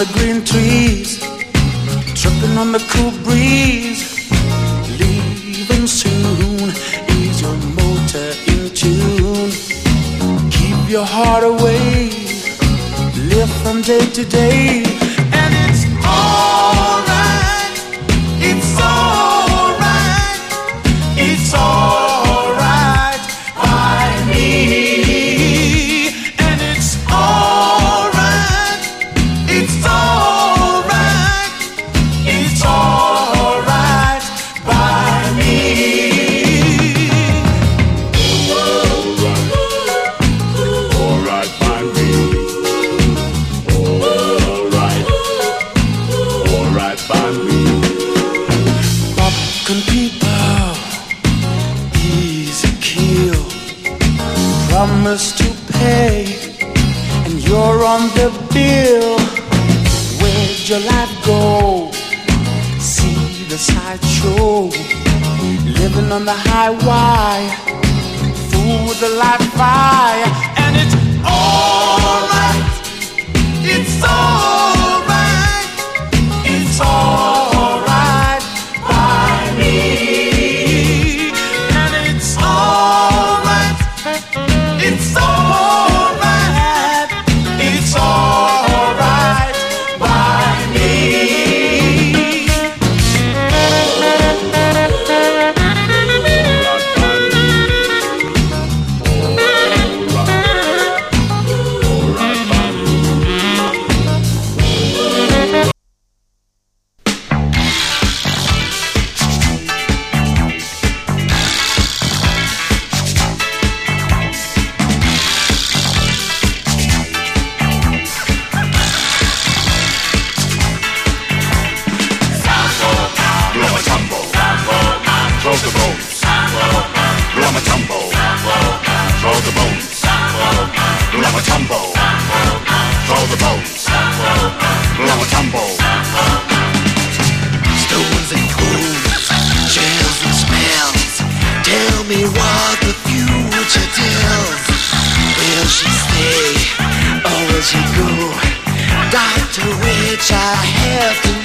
the green trees, tripping on the cool breeze. Leaving soon, is your motor in tune. Keep your heart away, live from day to day, Promise to pay, and you're on the bill. Where'd your life go? See the sideshow, living on the high wire, fool with the light fire, and it's alright. It's alright. Doctor, which I have to